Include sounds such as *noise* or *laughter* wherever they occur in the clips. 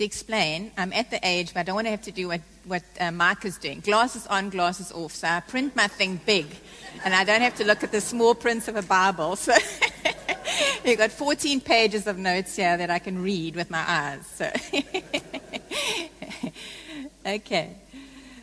to explain. I'm at the age, but I don't want to have to do what, what uh, Mark is doing. Glasses on, glasses off. So I print my thing big, and I don't have to look at the small prints of a Bible. So *laughs* you've got 14 pages of notes here that I can read with my eyes. So *laughs* okay.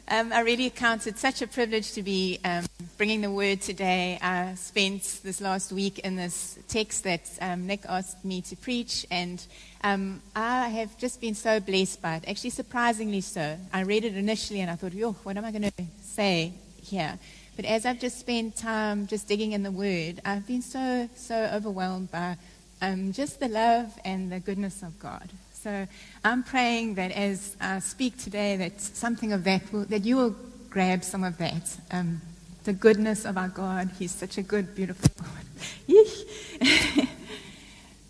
Um, I really count it such a privilege to be um, bringing the word today. I spent this last week in this text that um, Nick asked me to preach, and um, I have just been so blessed by it. Actually, surprisingly so. I read it initially and I thought, yo, what am I going to say here? But as I've just spent time just digging in the word, I've been so, so overwhelmed by um, just the love and the goodness of God. So I'm praying that as I speak today, that something of that will, that you will grab some of that. Um, the goodness of our God. He's such a good, beautiful God. *laughs*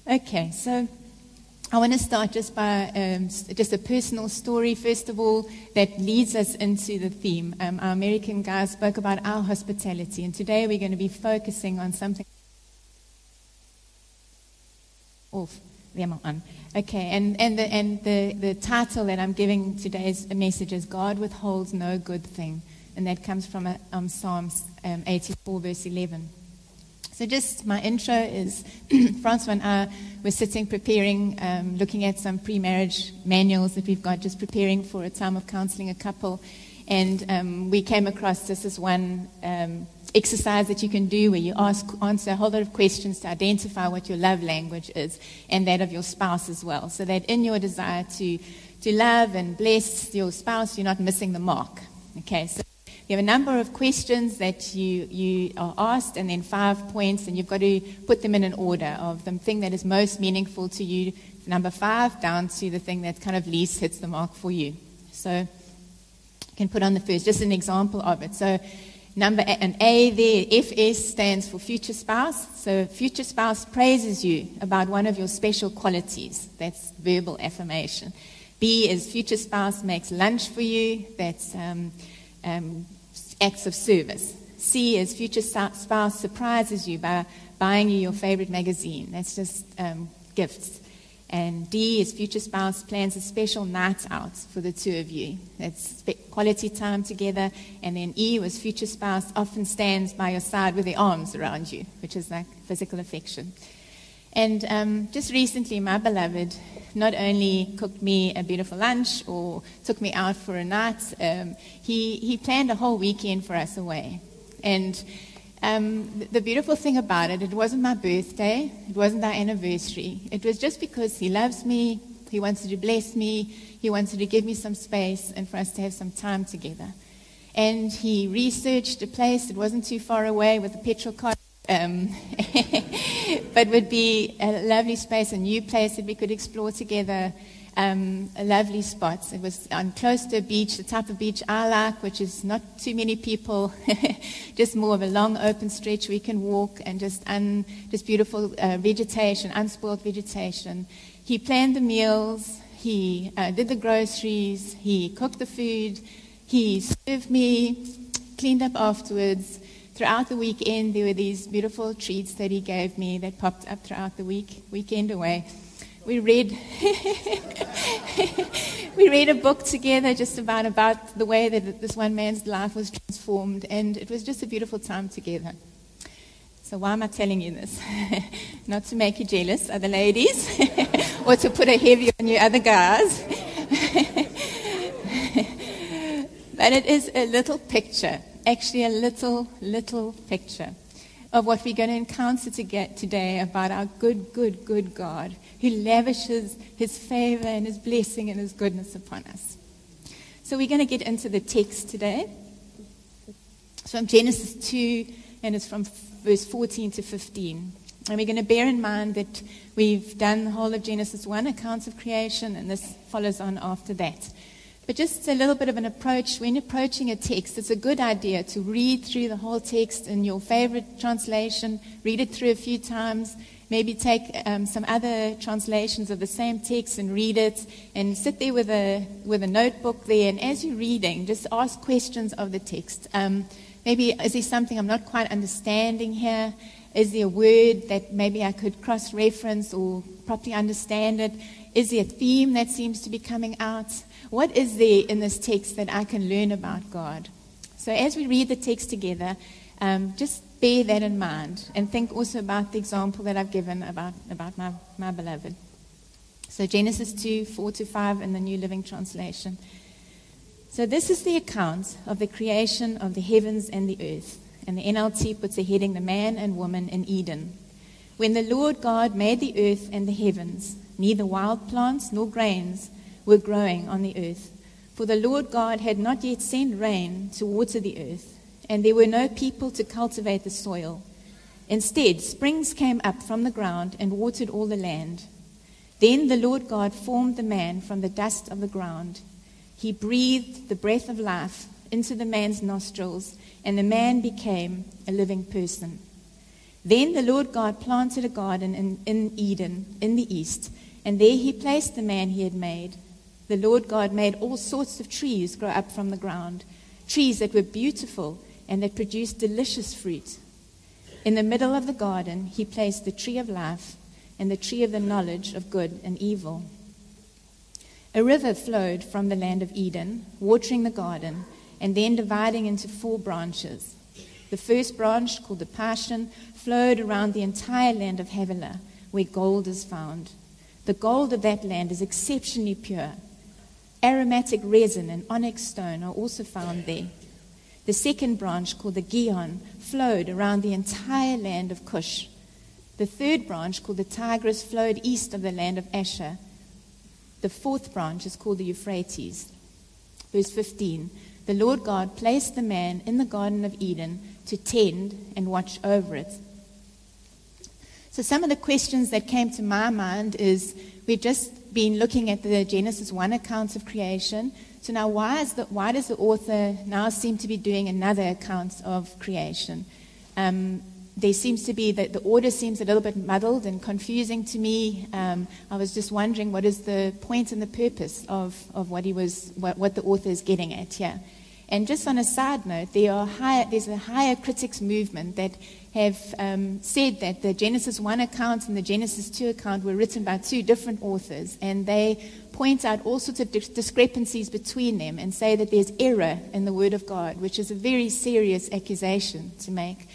*laughs* okay, so I want to start just by um, just a personal story, first of all, that leads us into the theme. Um, our American guy spoke about our hospitality, and today we're going to be focusing on something. Off. On. Okay, and, and, the, and the, the title that I'm giving today's message is God Withholds No Good Thing. And that comes from um, Psalms um, 84, verse 11. So, just my intro is *clears throat* Francois and I were sitting preparing, um, looking at some pre marriage manuals that we've got, just preparing for a time of counseling a couple. And um, we came across this as one um, exercise that you can do where you ask, answer a whole lot of questions to identify what your love language is and that of your spouse as well. So that in your desire to, to love and bless your spouse, you're not missing the mark. Okay, so you have a number of questions that you, you are asked and then five points, and you've got to put them in an order of the thing that is most meaningful to you, number five, down to the thing that kind of least hits the mark for you. So you can put on the first, just an example of it. So Number an A there, FS stands for future spouse. So future spouse praises you about one of your special qualities. That's verbal affirmation. B is future spouse makes lunch for you. That's um, um, acts of service. C is future spouse surprises you by buying you your favorite magazine. That's just um, gifts. And D is future spouse plans a special night out for the two of you. That's quality time together. And then E was future spouse often stands by your side with their arms around you, which is like physical affection. And um, just recently, my beloved not only cooked me a beautiful lunch or took me out for a night, um, he, he planned a whole weekend for us away. And um, the beautiful thing about it, it wasn't my birthday, it wasn't our anniversary. It was just because he loves me, he wanted to bless me, he wanted to give me some space and for us to have some time together. And he researched a place, that wasn't too far away with a petrol car, um, *laughs* but would be a lovely space, a new place that we could explore together um, lovely spot. It was on close to a beach, the type of beach I like, which is not too many people, *laughs* just more of a long open stretch where can walk and just, un, just beautiful uh, vegetation, unspoiled vegetation. He planned the meals, he uh, did the groceries, he cooked the food, he served me, cleaned up afterwards. Throughout the weekend, there were these beautiful treats that he gave me that popped up throughout the week, weekend away we read *laughs* we read a book together just about about the way that this one man's life was transformed and it was just a beautiful time together. So why am i telling you this? *laughs* Not to make you jealous other ladies *laughs* or to put a heavy on you other guys. But it is a little picture actually a little little picture of what we're going to encounter today about our good good good god who lavishes his favor and his blessing and his goodness upon us. So we're going to get into the text today. It's from Genesis 2, and it's from verse 14 to 15. And we're going to bear in mind that we've done the whole of Genesis 1, accounts of creation, and this follows on after that. But just a little bit of an approach. When approaching a text, it's a good idea to read through the whole text in your favorite translation, read it through a few times, maybe take um, some other translations of the same text and read it and sit there with a, with a notebook there. And as you're reading, just ask questions of the text. Um, maybe, is there something I'm not quite understanding here? Is there a word that maybe I could cross reference or properly understand it? Is there a theme that seems to be coming out? What is there in this text that I can learn about God? So, as we read the text together, um, just bear that in mind and think also about the example that I've given about, about my, my beloved. So, Genesis 2 4 to 5 in the New Living Translation. So, this is the account of the creation of the heavens and the earth. And the NLT puts a heading The Man and Woman in Eden. When the Lord God made the earth and the heavens, neither wild plants nor grains were growing on the earth. For the Lord God had not yet sent rain to water the earth, and there were no people to cultivate the soil. Instead, springs came up from the ground and watered all the land. Then the Lord God formed the man from the dust of the ground. He breathed the breath of life into the man's nostrils, and the man became a living person. Then the Lord God planted a garden in, in, Eden in the east, and there he placed the man he had made. The Lord God made all sorts of trees grow up from the ground, trees that were beautiful and they produced delicious fruit. In the middle of the garden, he placed the tree of life and the tree of the knowledge of good and evil. A river flowed from the land of Eden, watering the garden, and then dividing into four branches. The first branch, called the Pishon, flowed around the entire land of Havilah, where gold is found. The gold of that land is exceptionally pure. Aromatic resin and onyx stone are also found there. The second branch, called the Gihon, flowed around the entire land of Cush. The third branch, called the Tigris, flowed east of the land of Asshur. The fourth branch is called the Euphrates. Verse 15 The Lord God placed the man in the Garden of Eden to tend and watch over it. So, some of the questions that came to my mind is we've just been looking at the Genesis 1 accounts of creation. So, now why, the, why does the author now seem to be doing another account of creation? Um, there seems to be that the order seems a little bit muddled and confusing to me. Um, I was just wondering what is the point and the purpose of, of what he was, what, what the author is getting at here. And just on a side note, there higher, there's a higher critics movement that have um, said that the Genesis 1 account and the Genesis 2 account were written by two different authors, and they point out all sorts of discrepancies between them and say that there's error in the Word of God, which is a very serious accusation to make.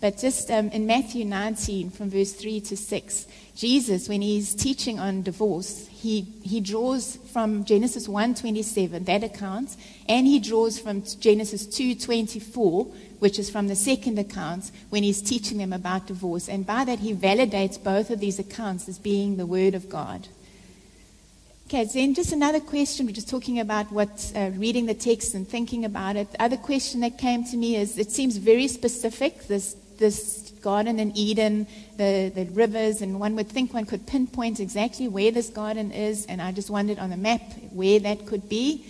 But just um, in Matthew 19, from verse 3 to 6, Jesus, when he's teaching on divorce, he, he draws from Genesis 1.27, that account, and he draws from Genesis 2.24, which is from the second account, when he's teaching them about divorce. And by that, he validates both of these accounts as being the Word of God. Okay, then just another question. We're just talking about what uh, reading the text and thinking about it. The other question that came to me is it seems very specific, this this garden in Eden, the, the rivers, and one would think one could pinpoint exactly where this garden is, and I just wondered on the map where that could be.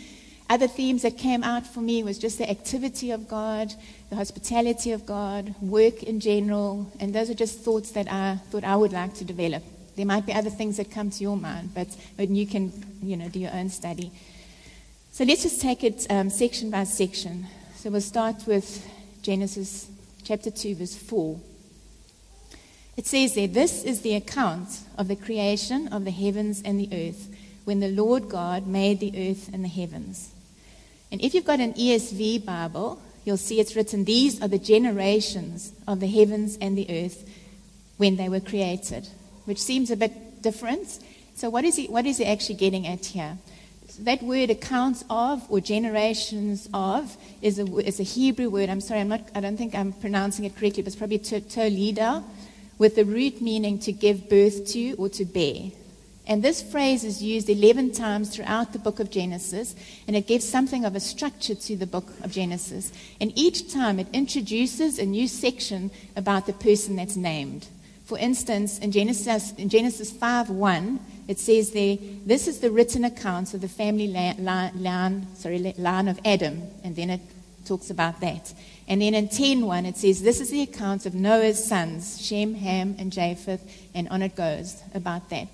Other themes that came out for me was just the activity of God, the hospitality of God, work in general, and those are just thoughts that I thought I would like to develop. There might be other things that come to your mind, but, but you can, you know, do your own study. So let's just take it um, section by section. So we'll start with Genesis chapter 2, verse 4. It says there, This is the account of the creation of the heavens and the earth when the Lord God made the earth and the heavens. And if you've got an ESV Bible, you'll see it's written, These are the generations of the heavens and the earth when they were created, which seems a bit different. So, what is he, what is he actually getting at here? That word accounts of or generations of is a, is a Hebrew word. I'm sorry, I'm not, I don't think I'm pronouncing it correctly, but it's probably tolida, with the root meaning to give birth to or to bear. And this phrase is used 11 times throughout the book of Genesis, and it gives something of a structure to the book of Genesis. And each time it introduces a new section about the person that's named. For instance, in Genesis, in Genesis 5 1, it says there, this is the written account of the family line, sorry, line of Adam, and then it talks about that. And then in 10.1, it says, this is the account of Noah's sons, Shem, Ham, and Japheth, and on it goes about that.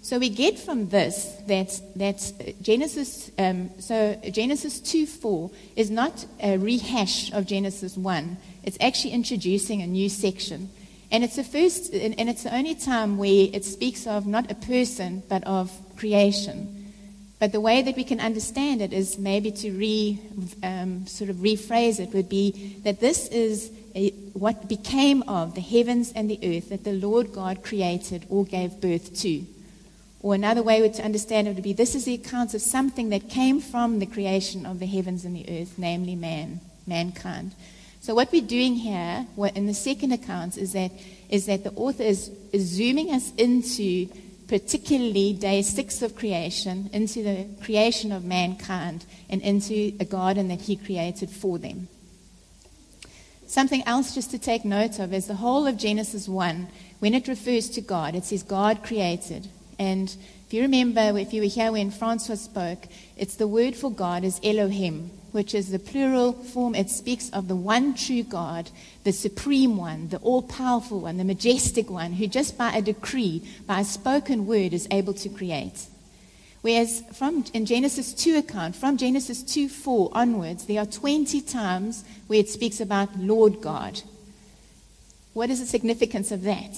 So we get from this that, that Genesis, um, so Genesis 2.4 is not a rehash of Genesis 1. It's actually introducing a new section. And it's the first, and it's the only time where it speaks of not a person, but of creation. But the way that we can understand it is maybe to re, um, sort of rephrase it would be that this is a, what became of the heavens and the earth that the Lord God created or gave birth to. Or another way to understand it would be this is the account of something that came from the creation of the heavens and the earth, namely man, mankind. So what we're doing here in the second account is that, is that the author is, is zooming us into particularly day six of creation, into the creation of mankind, and into a garden that he created for them. Something else just to take note of is the whole of Genesis 1, when it refers to God, it says God created. And if you remember, if you were here when Francois spoke, it's the word for God is Elohim, which is the plural form. It speaks of the one true God, the supreme one, the all powerful one, the majestic one, who just by a decree, by a spoken word, is able to create. Whereas from in Genesis 2 account, from Genesis 2 4 onwards, there are 20 times where it speaks about Lord God. What is the significance of that?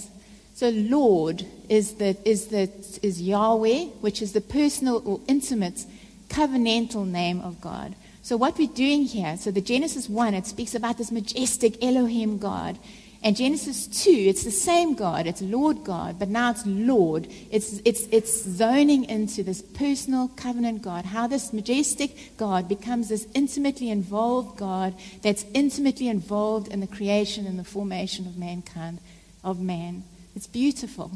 So Lord is the is the is Yahweh, which is the personal or intimate covenantal name of God. So what we're doing here, so the Genesis 1, it speaks about this majestic Elohim God. And Genesis 2, it's the same God, it's Lord God, but now it's Lord. It's, it's, it's zoning into this personal covenant God, how this majestic God becomes this intimately involved God that's intimately involved in the creation and the formation of mankind, of man. It's beautiful.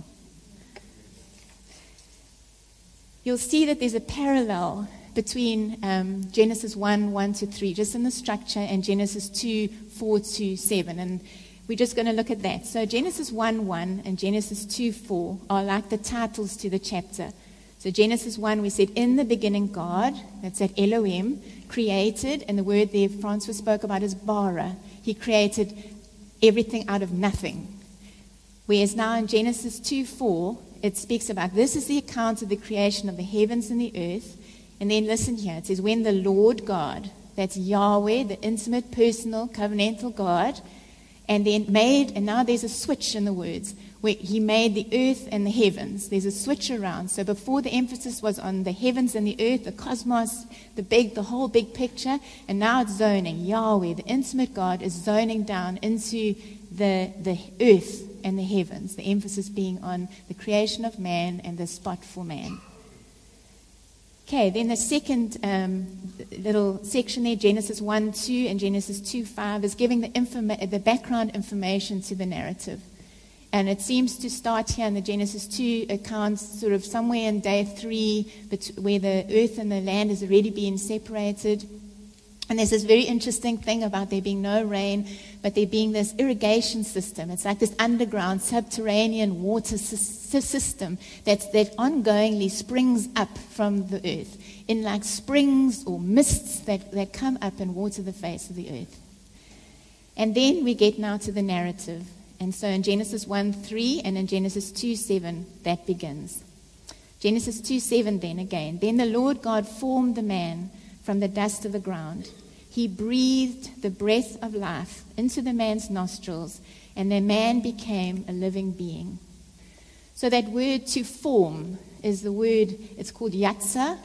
You'll see that there's a parallel between um, Genesis 1, 1 to 3, just in the structure, and Genesis 2, 4 to 7. And we're just going to look at that. So Genesis 1, 1 and Genesis 2, 4 are like the titles to the chapter. So Genesis 1, we said, In the beginning, God, that's at Elohim, created, and the word there Francois spoke about is bara. He created everything out of nothing. Whereas now in Genesis 2, 4, it speaks about this is the account of the creation of the heavens and the earth and then listen here. It says, When the Lord God, that's Yahweh, the intimate, personal, covenantal God, and then made, and now there's a switch in the words, where he made the earth and the heavens. There's a switch around. So before the emphasis was on the heavens and the earth, the cosmos, the big, the whole big picture, and now it's zoning. Yahweh, the intimate God, is zoning down into the, the earth and the heavens, the emphasis being on the creation of man and the spot for man. Okay, then the second um, little section there, Genesis 1 2 and Genesis 2 5, is giving the, informa- the background information to the narrative. And it seems to start here in the Genesis 2 accounts, sort of somewhere in day 3, where the earth and the land is already being separated. And there's this very interesting thing about there being no rain, but there being this irrigation system. It's like this underground, subterranean water system that, that ongoingly springs up from the earth in like springs or mists that, that come up and water the face of the earth. And then we get now to the narrative. And so in Genesis 1 3 and in Genesis 2 7, that begins. Genesis 2 7, then again. Then the Lord God formed the man from the dust of the ground. He breathed the breath of life into the man's nostrils, and the man became a living being. So that word to form is the word, it's called yatsa,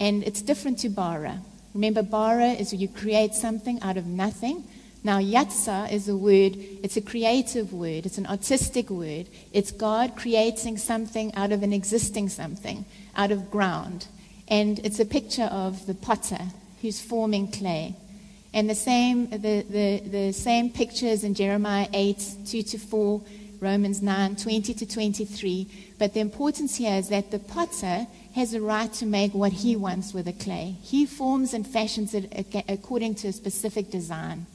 and it's different to bara. Remember, bara is you create something out of nothing. Now, yatsa is a word, it's a creative word, it's an artistic word. It's God creating something out of an existing something, out of ground. And it's a picture of the potter who's forming clay. And the same, the, the, the same pictures in Jeremiah 8, 2 to 4, Romans 9, 20 to 23. But the importance here is that the potter has a right to make what he wants with the clay. He forms and fashions it according to a specific design.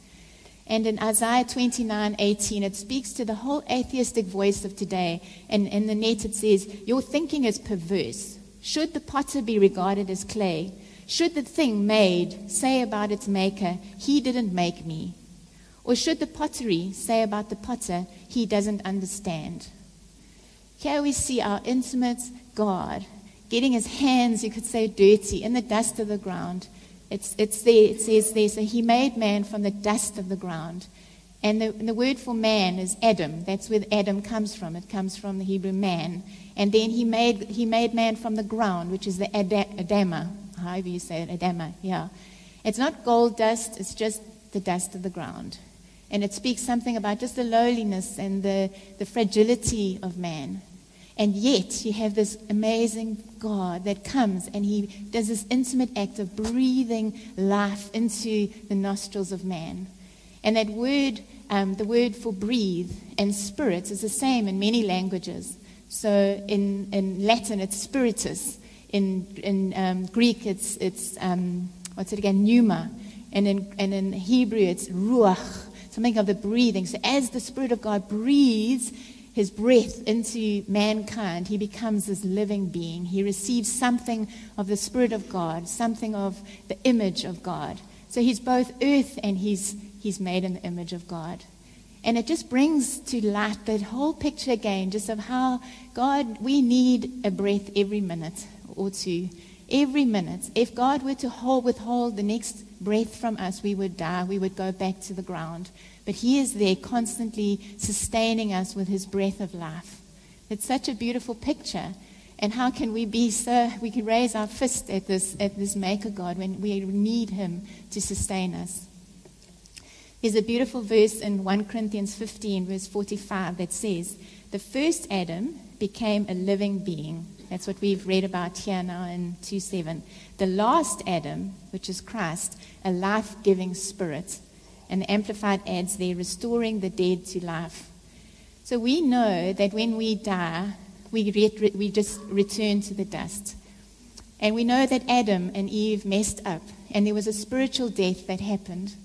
And in Isaiah 29, 18, it speaks to the whole atheistic voice of today. And in the NET it says, Your thinking is perverse. Should the potter be regarded as clay? Should the thing made say about its maker, He didn't make me? Or should the pottery say about the potter, He doesn't understand? Here we see our intimate God getting his hands, you could say, dirty in the dust of the ground. It's, it's there, it says there, so he made man from the dust of the ground. And the, the word for man is Adam. That's where Adam comes from. It comes from the Hebrew man. And then he made, he made man from the ground, which is the Adama, however you say it, Adama, yeah. It's not gold dust, it's just the dust of the ground. And it speaks something about just the lowliness and the, the fragility of man. And yet, you have this amazing God that comes and he does this intimate act of breathing life into the nostrils of man. And that word, um, the word for breathe and spirit, is the same in many languages. So in, in Latin, it's spiritus. In, in um, Greek, it's, it's um, what's it again? Pneuma. And in, and in Hebrew, it's ruach, something of the breathing. So as the Spirit of God breathes, his breath into mankind, he becomes this living being. He receives something of the Spirit of God, something of the image of God. So he's both earth and he's, he's made in the image of God. And it just brings to light that whole picture again, just of how God, we need a breath every minute or two. Every minute. If God were to hold, withhold the next breath from us, we would die. We would go back to the ground. But He is there constantly sustaining us with His breath of life. It's such a beautiful picture. And how can we be so, we can raise our fist at this, at this Maker God when we need Him to sustain us. There's a beautiful verse in 1 Corinthians 15, verse 45, that says, The first Adam became a living being. That's what we've read about here now in 2 7. The last Adam, which is Christ, a life giving spirit. And the Amplified adds there, restoring the dead to life. So we know that when we die, we, re- we just return to the dust. And we know that Adam and Eve messed up, and there was a spiritual death that happened.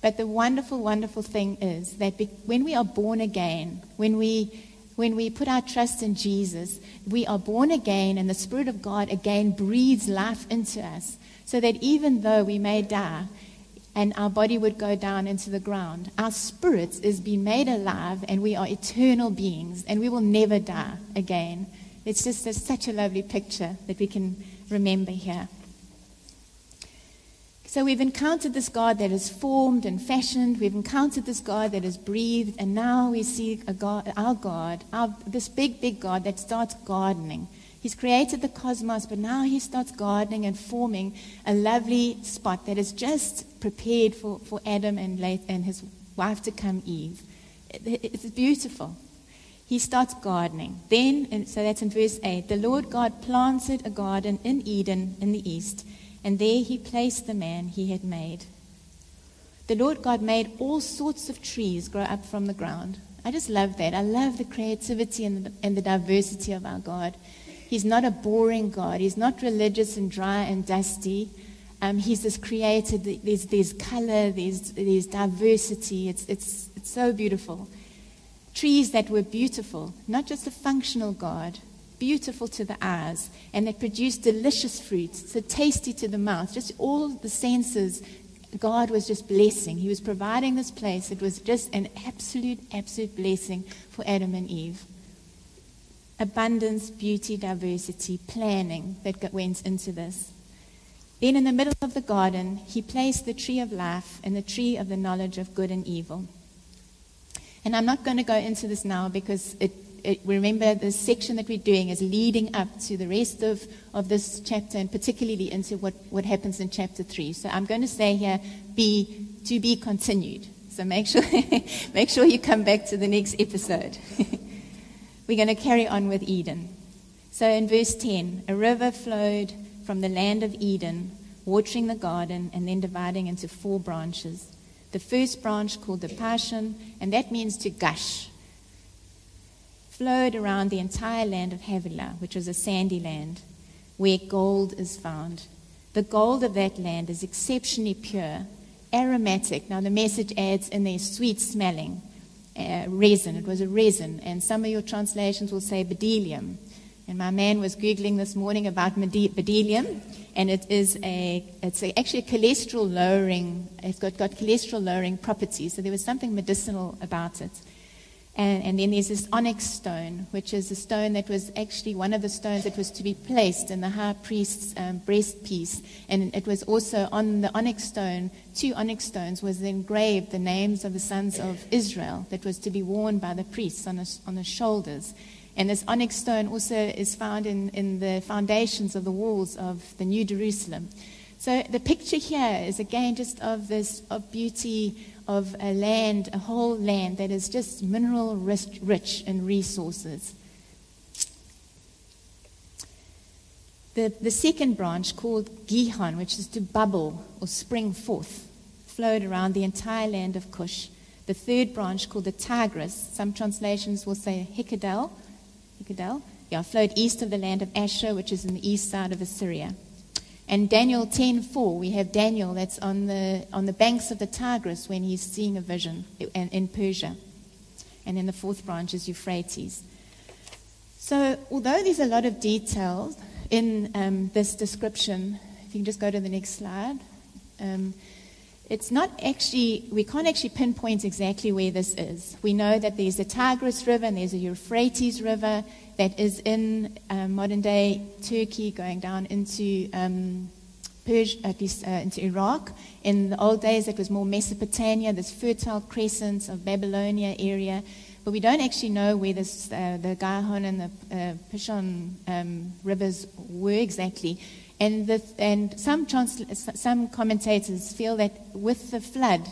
But the wonderful, wonderful thing is that when we are born again, when we, when we put our trust in Jesus, we are born again, and the Spirit of God again breathes life into us, so that even though we may die, and our body would go down into the ground. Our spirit is being made alive, and we are eternal beings, and we will never die again. It's just such a lovely picture that we can remember here. So we've encountered this God that is formed and fashioned. We've encountered this God that is breathed, and now we see God, our God, our, this big, big God that starts gardening He's created the cosmos, but now he starts gardening and forming a lovely spot that is just prepared for, for Adam and, late, and his wife to come, Eve. It's beautiful. He starts gardening. Then, and so that's in verse 8, the Lord God planted a garden in Eden in the east, and there he placed the man he had made. The Lord God made all sorts of trees grow up from the ground. I just love that. I love the creativity and the, and the diversity of our God. He's not a boring God. He's not religious and dry and dusty. Um, he's this created, there's, there's color, there's, there's diversity. It's, it's, it's so beautiful. Trees that were beautiful, not just a functional God, beautiful to the eyes, and they produced delicious fruits, so tasty to the mouth. Just all the senses, God was just blessing. He was providing this place. It was just an absolute, absolute blessing for Adam and Eve abundance, beauty, diversity, planning that went into this. Then, in the middle of the garden, he placed the tree of life and the tree of the knowledge of good and evil. And I'm not going to go into this now because it, it, remember the section that we're doing is leading up to the rest of, of this chapter and particularly into what, what happens in chapter 3. So I'm going to say here, be, to be continued. So make sure, *laughs* make sure you come back to the next episode. *laughs* We're going to carry on with Eden. So in verse 10, a river flowed from the land of Eden, watering the garden and then dividing into four branches. The first branch, called the Pishon, and that means to gush, flowed around the entire land of Havilah, which was a sandy land, where gold is found. The gold of that land is exceptionally pure, aromatic. Now, the message adds in there sweet smelling uh, resin. It was a resin. And some of your translations will say bdellium. And my man was Googling this morning about bdellium, and it is a, it's a, actually a cholesterol lowering, it's got, got cholesterol lowering properties. So there was something medicinal about it. And, and, then there's this onyx stone, which is a stone that was actually one of the stones that was to be placed in the high priest's um, breastpiece. And it was also on the onyx stone, two onyx stones, was engraved the names of the sons of Israel that was to be worn by the priests on, a, on the shoulders. And this onyx stone also is found in, in the foundations of the walls of the New Jerusalem. So the picture here is again just of this of beauty of a land, a whole land that is just mineral rich, rich in resources. The, the second branch, called Gihon, which is to bubble or spring forth, flowed around the entire land of Cush. The third branch, called the Tigris, some translations will say Hikadel, Hikadel, yeah, flowed east of the land of Asshur, which is in the east side of Assyria. And Daniel 10:4, we have Daniel that's on the on the banks of the Tigris when he's seeing a vision in, in Persia. And then the fourth branch is Euphrates. So, although there's a lot of details in um, this description, if you can just go to the next slide, um, it's not actually, we can't actually pinpoint exactly where this is. We know that there's a Tigris River and there's a Euphrates River that is in um, modern day Turkey going down into um, Persia, at least uh, into Iraq. In the old days, it was more Mesopotamia, this fertile crescent of Babylonia area. But we don't actually know where this, uh, the Gihon and the uh, Pishon um, rivers were exactly. And, the, and some, some commentators feel that with the flood,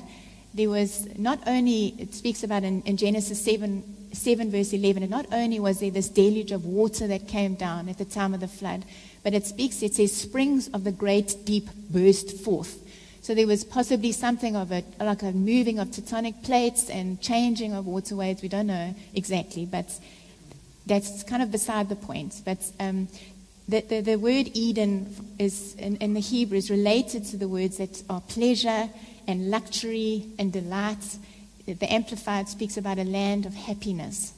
there was not only, it speaks about in, in Genesis 7, 7, verse 11, and not only was there this deluge of water that came down at the time of the flood, but it speaks, it says, springs of the great deep burst forth. So there was possibly something of a, like a moving of tectonic plates and changing of waterways. We don't know exactly, but that's kind of beside the point. But um, the, the, the, word Eden is in, in the Hebrew is related to the words that are pleasure and luxury and delight the Amplified speaks about a land of happiness.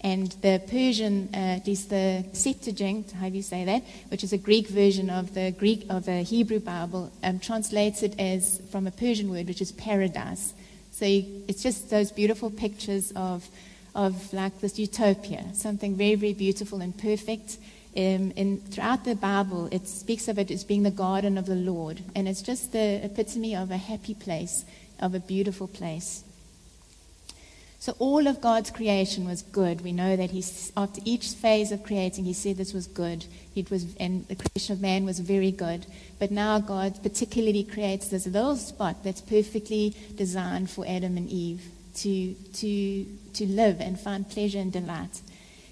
And the Persian, uh, at least the Septuagint, how do you say that, which is a Greek version of the Greek of the Hebrew Bible, um, translates it as from a Persian word, which is paradise. So you, it's just those beautiful pictures of, of like this utopia, something very, very beautiful and perfect. Um, and throughout the Bible, it speaks of it as being the garden of the Lord, and it's just the epitome of a happy place, of a beautiful place. So all of God's creation was good. We know that he, after each phase of creating, he said this was good. It was, and the creation of man was very good. But now God particularly creates this little spot that's perfectly designed for Adam and Eve to, to, to live and find pleasure and delight.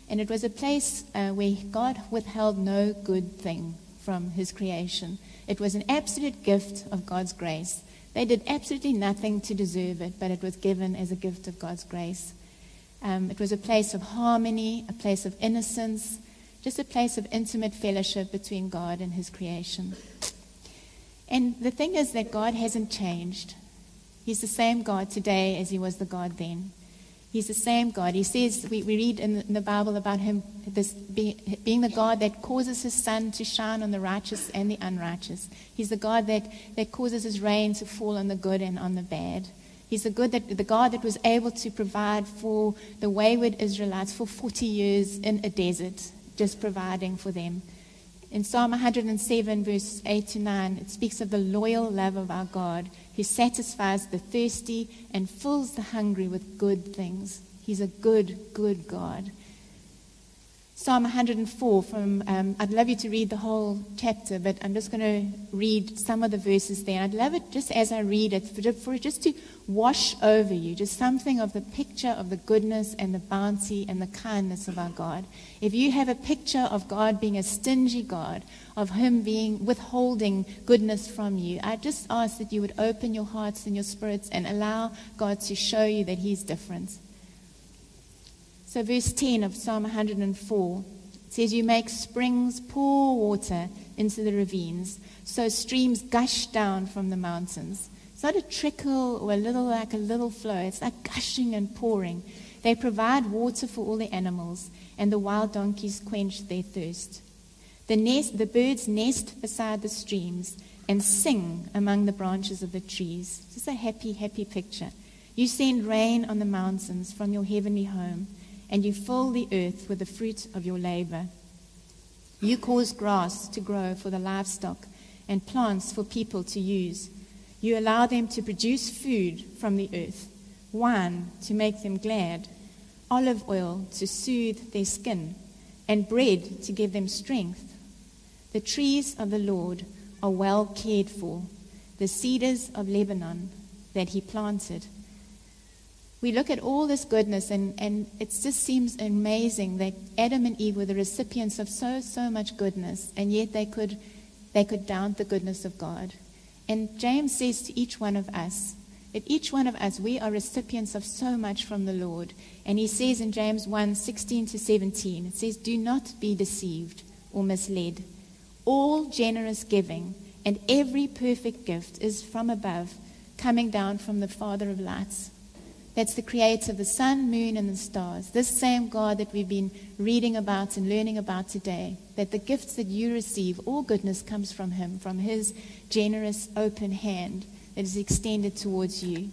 And it was a place uh, where God withheld no good thing from his creation. It was an absolute gift of God's grace. They did absolutely nothing to deserve it, but it was given as a gift of God's grace. Um, it was a place of harmony, a place of innocence, just a place of intimate fellowship between God and His creation. And the thing is that God hasn't changed. He's the same God today as He was the God then. He's the same God. He says, we, we read in the Bible about him this be, being the God that causes his sun to shine on the righteous and the unrighteous. He's the God that, that causes his rain to fall on the good and on the bad. He's the, good that, the God that was able to provide for the wayward Israelites for 40 years in a desert, just providing for them. In Psalm 107, verse 8 to 9, it speaks of the loyal love of our God who satisfies the thirsty and fills the hungry with good things. He's a good, good God. Psalm 104 from, um, I'd love you to read the whole chapter, but I'm just going to read some of the verses there. I'd love it just as I read it, for, for just to wash over you, just something of the picture of the goodness and the bounty and the kindness of our God. If you have a picture of God being a stingy God, of Him being withholding goodness from you, I just ask that you would open your hearts and your spirits and allow God to show you that He's different. So, verse 10 of Psalm 104 says, You make springs pour water into the ravines, so streams gush down from the mountains. It's not a trickle or a little like a little flow, it's like gushing and pouring. They provide water for all the animals, and the wild donkeys quench their thirst. The, nest, the birds nest beside the streams and sing among the branches of the trees. Just a happy, happy picture. You send rain on the mountains from your heavenly home, and you fill the earth with the fruit of your labor. You cause grass to grow for the livestock and plants for people to use. You allow them to produce food from the earth, wine to make them glad, olive oil to soothe their skin, and bread to give them strength. The trees of the Lord are well cared for, the cedars of Lebanon that he planted. We look at all this goodness, and, and it just seems amazing that Adam and Eve were the recipients of so, so much goodness, and yet they could, they could doubt the goodness of God. And James says to each one of us, that each one of us, we are recipients of so much from the Lord. And he says in James 1 16 to 17, it says, Do not be deceived or misled. All generous giving and every perfect gift is from above, coming down from the Father of lights. That's the creator of the sun, moon, and the stars. This same God that we've been reading about and learning about today. That the gifts that you receive, all goodness comes from Him, from His generous, open hand that is extended towards you,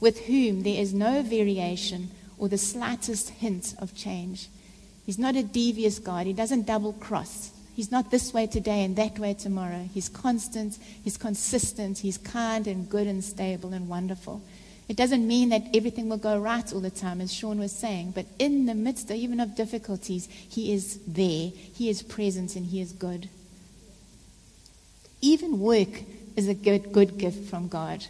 with whom there is no variation or the slightest hint of change. He's not a devious God, He doesn't double cross. He's not this way today and that way tomorrow. He's constant, He's consistent, He's kind and good and stable and wonderful. It doesn't mean that everything will go right all the time, as Sean was saying, but in the midst of, even of difficulties, He is there, He is present, and He is good. Even work is a good, good gift from God.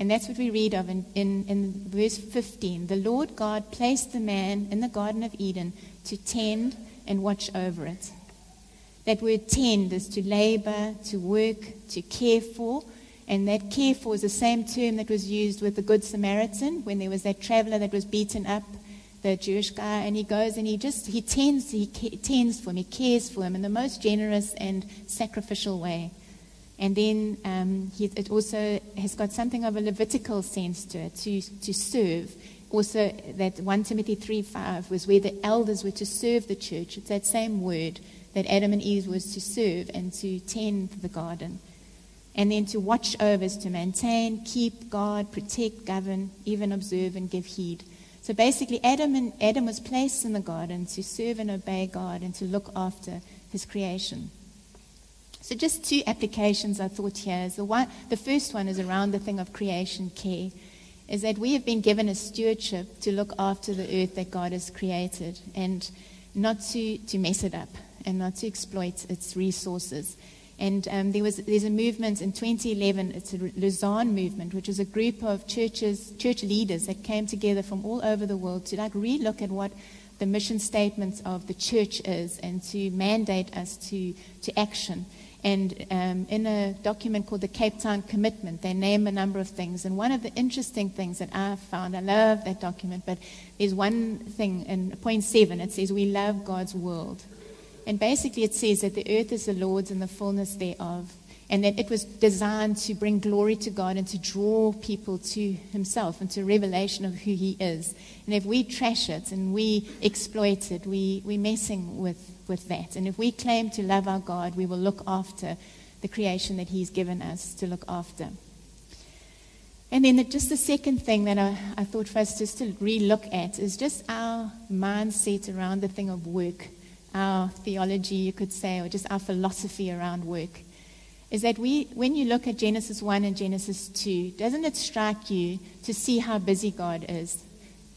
And that's what we read of in, in, in verse 15. The Lord God placed the man in the Garden of Eden to tend and watch over it. That word tend is to labor, to work, to care for, and that for is the same term that was used with the Good Samaritan when there was that traveler that was beaten up, the Jewish guy, and he goes and he just, he tends, he tends for him, he cares for him in the most generous and sacrificial way. And then um, he, it also has got something of a Levitical sense to it, to, to serve. Also, that 1 Timothy 3 5 was where the elders were to serve the church. It's that same word that Adam and Eve was to serve and to tend the garden. And then to watch over is to maintain, keep, guard, protect, govern, even observe and give heed. So basically, Adam, and, Adam was placed in the garden to serve and obey God and to look after his creation. So just two applications I thought here. Is the, one, the first one is around the thing of creation care, is that we have been given a stewardship to look after the earth that God has created and not to, to mess it up and not to exploit its resources. And um, there was there's a movement in 2011. It's a Lausanne movement, which is a group of churches, church leaders that came together from all over the world to like relook at what the mission statement of the church is and to mandate us to to action. And um, in a document called the Cape Town Commitment, they name a number of things. And one of the interesting things that I found, I love that document, but there's one thing in point seven. It says we love God's world. And basically, it says that the earth is the Lord's and the fullness thereof, and that it was designed to bring glory to God and to draw people to Himself and to revelation of who He is. And if we trash it and we exploit it, we, we're messing with, with that. And if we claim to love our God, we will look after the creation that He's given us to look after. And then the, just the second thing that I, I thought for us just to re look at is just our mindset around the thing of work our theology, you could say, or just our philosophy around work, is that we, when you look at Genesis 1 and Genesis 2, doesn't it strike you to see how busy God is?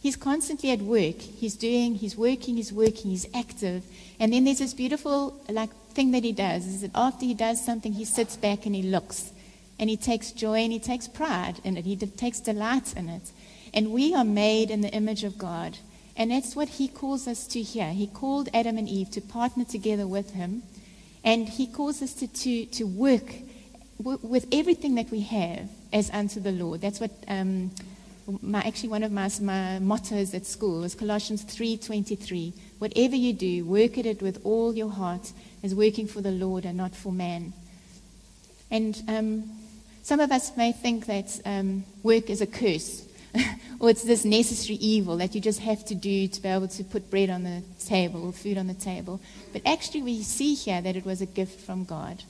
He's constantly at work. He's doing, he's working, he's working, he's active. And then there's this beautiful like thing that he does is that after he does something, he sits back and he looks. And he takes joy and he takes pride in it. He takes delight in it. And we are made in the image of God. And that's what he calls us to here. He called Adam and Eve to partner together with him. And he calls us to, to, to work w- with everything that we have as unto the Lord. That's what um, my, actually one of my, my mottos at school was Colossians 3.23. Whatever you do, work at it with all your heart as working for the Lord and not for man. And um, some of us may think that um, work is a curse *laughs* or it's this necessary evil that you just have to do to be able to put bread on the table or food on the table. But actually, we see here that it was a gift from God.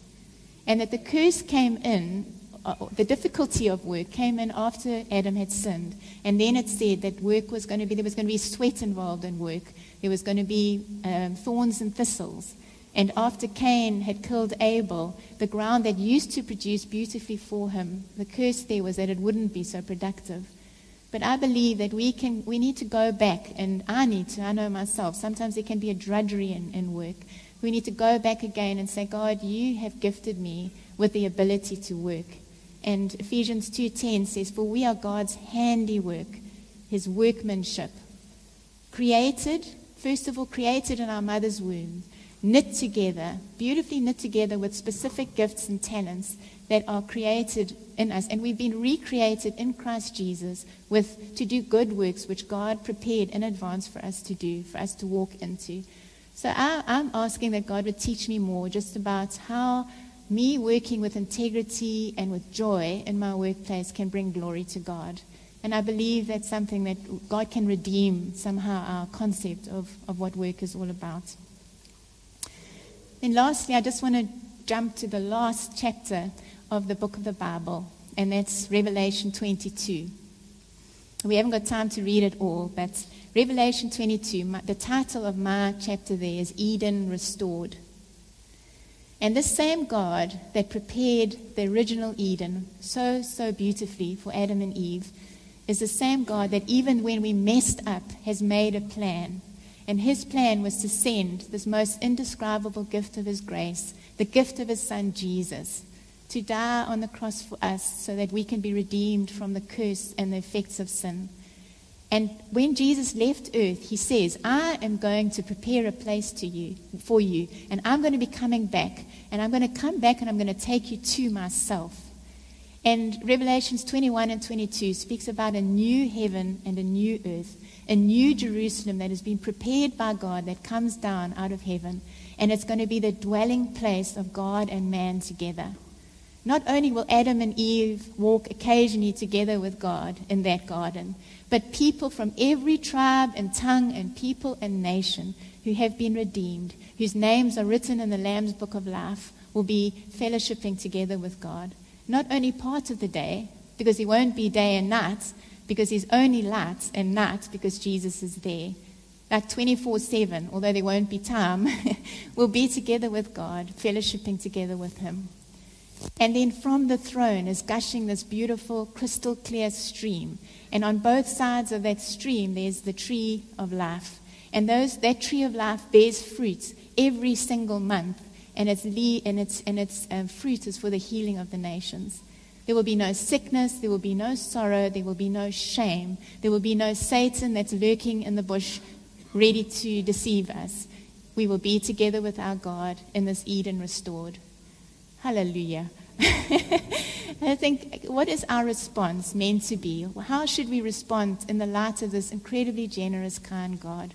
And that the curse came in uh, the difficulty of work came in after Adam had sinned. And then it said that work was going to be, there was going to be sweat involved in work. There was going to be um, thorns and thistles. And after Cain had killed Abel, the ground that used to produce beautifully for him, the curse there was that it wouldn't be so productive. But I believe that we, can, we need to go back, and I need to, I know myself, sometimes there can be a drudgery in, in work. We need to go back again and say, God, you have gifted me with the ability to work. And Ephesians 2:10 says, "For we are God's handiwork, his workmanship, created, first of all created in our mother's womb, knit together, beautifully knit together with specific gifts and talents that are created in us. And we've been recreated in Christ Jesus with to do good works which God prepared in advance for us to do, for us to walk into. So I, I'm asking that God would teach me more just about how me working with integrity and with joy in my workplace can bring glory to God. And I believe that's something that God can redeem somehow our concept of, of what work is all about. And lastly, I just want to jump to the last chapter of the book of the Bible, and that's Revelation 22. We haven't got time to read it all, but Revelation 22, my, the title of my chapter there is Eden Restored. And this same God that prepared the original Eden so, so beautifully for Adam and Eve is the same God that even when we messed up has made a plan. And his plan was to send this most indescribable gift of his grace, the gift of his son Jesus, to die on the cross for us so that we can be redeemed from the curse and the effects of sin. And when Jesus left earth, he says, I am going to prepare a place to you, for you, and I'm going to be coming back, and I'm going to come back and I'm going to take you to myself. And Revelations 21 and 22 speaks about a new heaven and a new earth, a new Jerusalem that has been prepared by God that comes down out of heaven, and it's going to be the dwelling place of God and man together. Not only will Adam and Eve walk occasionally together with God in that garden, but people from every tribe and tongue and people and nation who have been redeemed, whose names are written in the Lamb's book of life, will be fellowshipping together with God. Not only part of the day, because He won't be day and night, because He's only light and night because Jesus is there. Like 24 7, although there won't be time, *laughs* we'll be together with God, fellowshipping together with Him. And then from the throne is gushing this beautiful, crystal clear stream. And on both sides of that stream, there's the tree of life. And those, that tree of life bears fruit every single month. And its, le- and its, and its um, fruit is for the healing of the nations. There will be no sickness. There will be no sorrow. There will be no shame. There will be no Satan that's lurking in the bush ready to deceive us. We will be together with our God in this Eden restored. Hallelujah. *laughs* I think, what is our response meant to be? How should we respond in the light of this incredibly generous, kind God?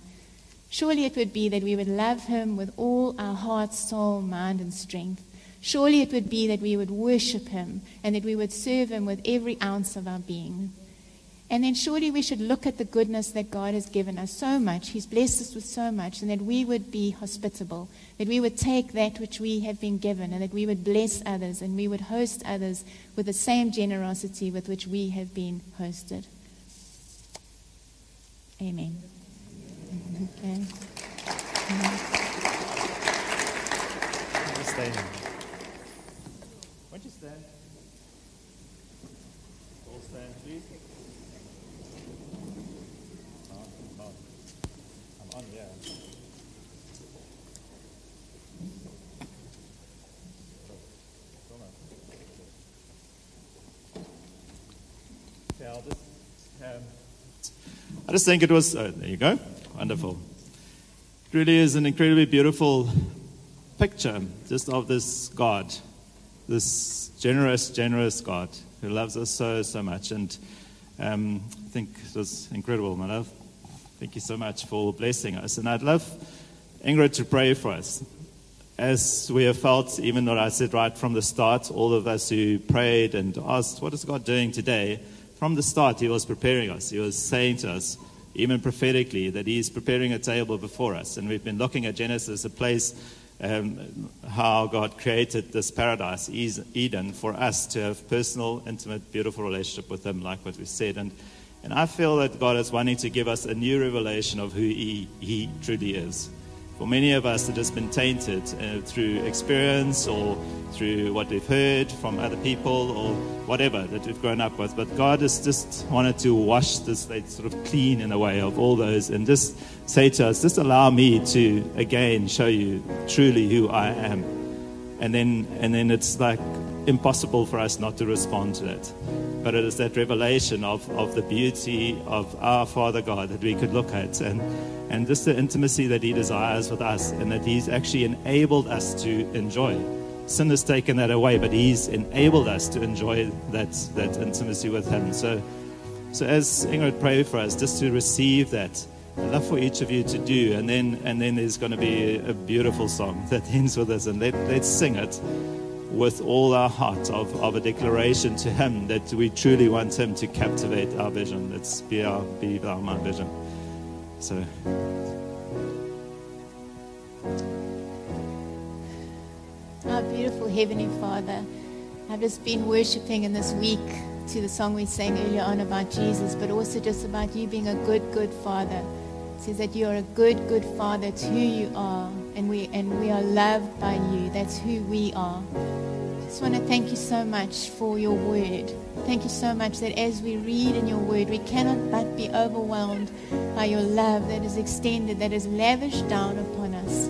Surely it would be that we would love Him with all our heart, soul, mind, and strength. Surely it would be that we would worship Him and that we would serve Him with every ounce of our being. And then surely we should look at the goodness that God has given us so much. He's blessed us with so much, and that we would be hospitable, that we would take that which we have been given, and that we would bless others, and we would host others with the same generosity with which we have been hosted. Amen. Okay. Stand. Won't you stand? All stand, please. Oh, oh. I'm on, I'll just, um, I just think it was, oh, there you go. Wonderful. It really is an incredibly beautiful picture just of this God, this generous, generous God who loves us so, so much. And um, I think it was incredible, my love. Thank you so much for blessing us. And I'd love Ingrid to pray for us. As we have felt, even though I said right from the start, all of us who prayed and asked, What is God doing today? From the start, He was preparing us. He was saying to us, even prophetically, that He is preparing a table before us. And we've been looking at Genesis, a place um, how God created this paradise, Eden, for us to have personal, intimate, beautiful relationship with Him, like what we said. And, and I feel that God is wanting to give us a new revelation of who He, he truly is. For many of us, it has been tainted uh, through experience or through what we've heard from other people or whatever that we've grown up with. But God has just wanted to wash this, like, sort of clean in a way of all those and just say to us, just allow me to again show you truly who I am. And then, and then it's like impossible for us not to respond to that. But it is that revelation of, of the beauty of our Father God that we could look at and, and just the intimacy that He desires with us and that He's actually enabled us to enjoy. Sin has taken that away, but He's enabled us to enjoy that, that intimacy with Him. So, so as Ingrid prayed for us, just to receive that, I'd love for each of you to do, and then and then there's going to be a beautiful song *laughs* that ends with us, and let, let's sing it with all our heart of, of a declaration to Him that we truly want Him to captivate our vision. Let's be our, be our my vision. So. Our beautiful Heavenly Father, I've just been worshiping in this week to the song we sang earlier on about Jesus, but also just about you being a good, good Father. Says that you are a good, good Father. It's who you are, and we and we are loved by you. That's who we are just want to thank you so much for your word. Thank you so much that as we read in your word, we cannot but be overwhelmed by your love that is extended, that is lavished down upon us.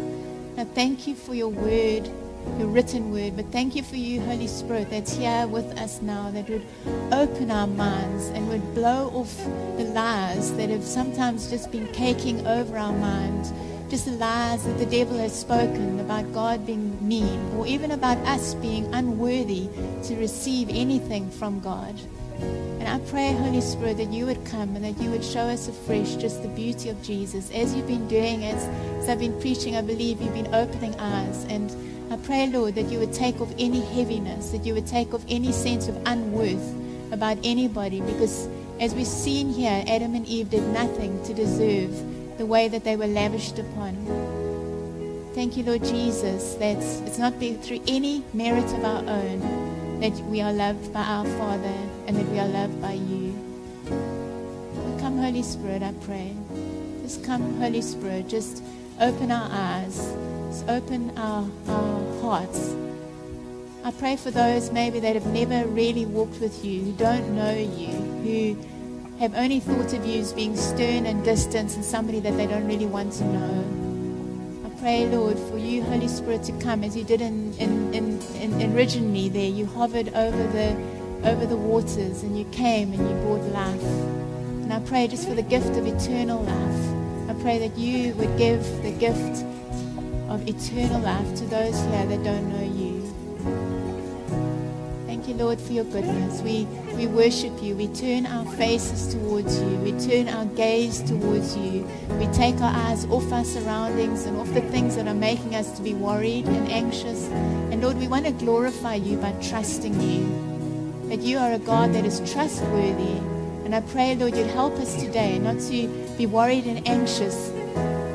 Now, thank you for your word, your written word, but thank you for you, Holy Spirit, that's here with us now, that would open our minds and would blow off the lies that have sometimes just been caking over our minds just the lies that the devil has spoken about God being mean or even about us being unworthy to receive anything from God. And I pray, Holy Spirit, that you would come and that you would show us afresh just the beauty of Jesus. As you've been doing, as, as I've been preaching, I believe you've been opening eyes. And I pray, Lord, that you would take off any heaviness, that you would take off any sense of unworth about anybody. Because as we've seen here, Adam and Eve did nothing to deserve the way that they were lavished upon. Thank you, Lord Jesus, that it's not through any merit of our own that we are loved by our Father and that we are loved by you. Come, Holy Spirit, I pray. Just come, Holy Spirit. Just open our eyes. Just open our, our hearts. I pray for those maybe that have never really walked with you, who don't know you, who have only thought of you as being stern and distant and somebody that they don't really want to know. I pray, Lord, for you, Holy Spirit, to come as you did in, in, in, in originally there. You hovered over the, over the waters and you came and you brought life. And I pray just for the gift of eternal life. I pray that you would give the gift of eternal life to those here that don't know you. Thank you, Lord, for your goodness. We we worship you. We turn our faces towards you. We turn our gaze towards you. We take our eyes off our surroundings and off the things that are making us to be worried and anxious. And Lord, we want to glorify you by trusting you. That you are a God that is trustworthy. And I pray, Lord, you'd help us today not to be worried and anxious,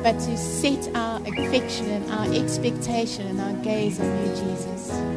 but to set our affection and our expectation and our gaze on you, Jesus.